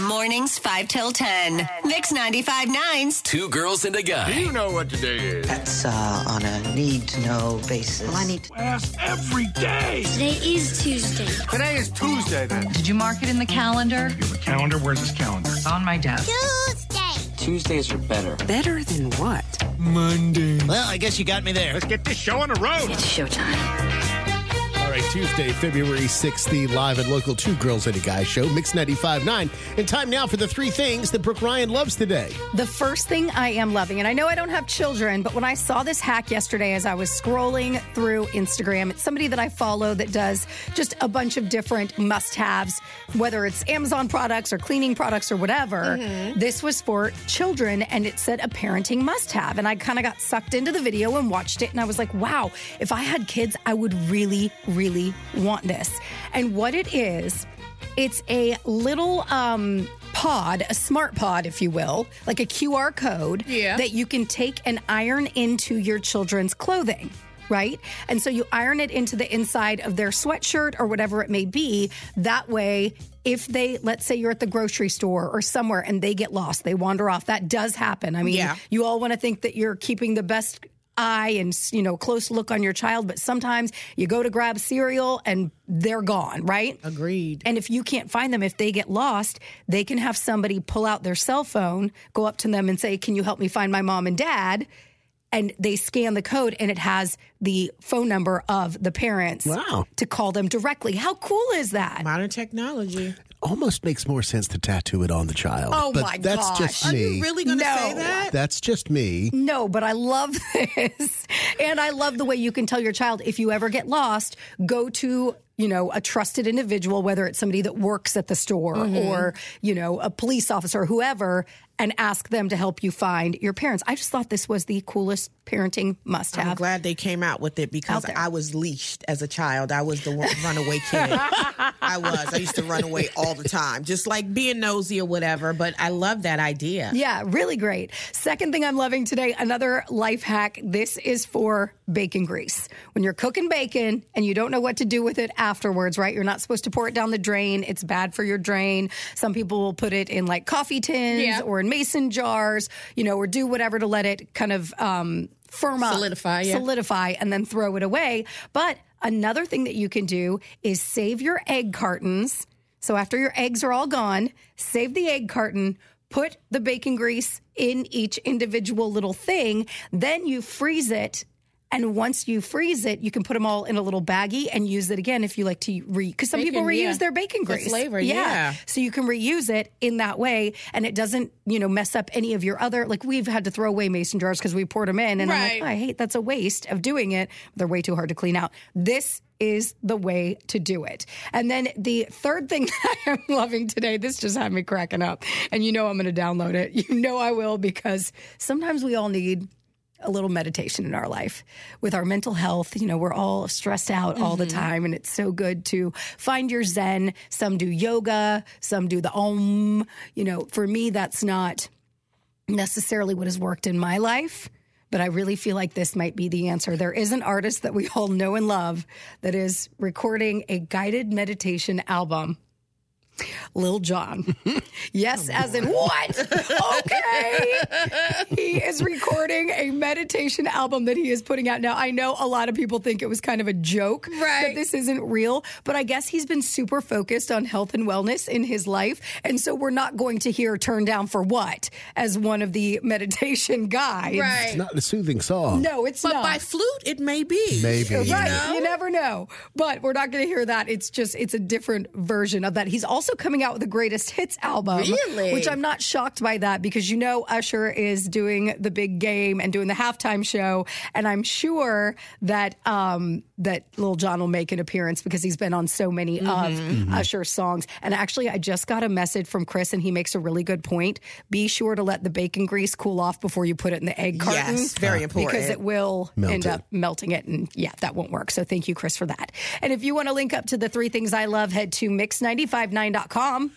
Mornings 5 till 10. Mix 95.9's Two girls and a guy. Do you know what today is. That's uh, on a need to know basis. Well, I need to. Ask every day. Today is Tuesday. Today is Tuesday then. Did you mark it in the calendar? You have a calendar? Where's this calendar? On my desk. Tuesday. Tuesdays are better. Better than what? Monday. Well, I guess you got me there. Let's get this show on the road. It's showtime. All right, Tuesday, February 6th, the live and local Two Girls and a Guy show, Mix 95.9. And time now for the three things that Brooke Ryan loves today. The first thing I am loving, and I know I don't have children, but when I saw this hack yesterday as I was scrolling through Instagram, it's somebody that I follow that does just a bunch of different must haves, whether it's Amazon products or cleaning products or whatever. Mm-hmm. This was for children and it said a parenting must have. And I kind of got sucked into the video and watched it. And I was like, wow, if I had kids, I would really, really want this. And what it is, it's a little um, pod, a smart pod, if you will, like a QR code Yeah. that you can take and iron into your children's clothing. Right. And so you iron it into the inside of their sweatshirt or whatever it may be. That way, if they, let's say you're at the grocery store or somewhere and they get lost, they wander off, that does happen. I mean, Yeah. you all want to think that you're keeping the best eye and you know close look on your child but sometimes you go to grab cereal and they're gone right Agreed. and if you can't find them, if they get lost, they can have somebody pull out their cell phone, go up to them and say, Can you help me find my mom and dad? And they scan the code and it has the phone number of the parents Wow. to call them directly. How cool is that? Modern technology. Almost makes more sense to tattoo it on the child. Oh, but my that's gosh. just Are me. you really going to No. say that? That's just me. No, but I love this. And I love the way you can tell your child if you ever get lost, go to, you know, a trusted individual, whether it's somebody that works at the store mm-hmm. or, you know, a police officer, whoever, and ask them to help you find your parents. I just thought this was the coolest parenting must have. I'm glad they came out with it because I was leashed as a child. I was the runaway kid. I was. I used to run away all the time, just like being nosy or whatever. But I love that idea. Yeah, really great. Second thing I'm loving today, another life hack. This is for bacon grease. When you're cooking bacon and you don't know what to do with it afterwards, right? You're not supposed to pour it down the drain. It's bad for your drain. Some people will put it in like coffee tins Yeah. or in mason jars, you know, or do whatever to let it kind of um, firm up, Solidify, yeah. solidify, and then throw it away. But another thing that you can do is save your egg cartons. So after your eggs are all gone, save the egg carton, put the bacon grease in each individual little thing, then you freeze it. And once you freeze it, you can put them all in a little baggie and use it again if you like to re. Because some people reuse yeah. their bacon grease flavor, yeah. So you can reuse it in that way, and it doesn't, you know, mess up any of your other. Like we've had to throw away mason jars because we poured them in, and I'm like, oh, I hate that's a waste of doing it. They're way too hard to clean out. This is the way to do it. And then the third thing that I am loving today, this just had me cracking up. And you know I'm going to download it. You know I will because sometimes we all need a little meditation in our life with our mental health. You know, we're all stressed out all the mm-hmm. time, and it's so good to find your zen. Some do yoga, some do the om. You know, for me, that's not necessarily what has worked in my life, but I really feel like this might be the answer. There is an artist that we all know and love that is recording a guided meditation album. Lil Jon. Yes, as in what? Okay. he is recording a meditation album that he is putting out now. I know a lot of people think it was kind of a joke that this isn't real, but I guess he's been super focused on health and wellness in his life. And so we're not going to hear Turn Down for What as one of the meditation guides. Right. It's not a soothing song. No, it's But not. by flute, it may be. Maybe. Right. You never know. But we're not going to hear that. It's just, it's a different version of that. He's also coming out with a greatest hits album. Really? Which I'm not shocked by that because you know Usher is doing the big game and doing the halftime show. And I'm sure that, um, that Lil Jon will make an appearance because he's been on so many of mm-hmm. Mm-hmm. Usher's songs. And actually, I just got a message from Chris and he makes a really good point. Be sure to let the bacon grease cool off before you put it in the egg carton. Yes, very ah. important. Because it will Melt end it. up melting it. And yeah, that won't work. So thank you, Chris, for that. And if you want to link up to the three things I love, head to mix959.com.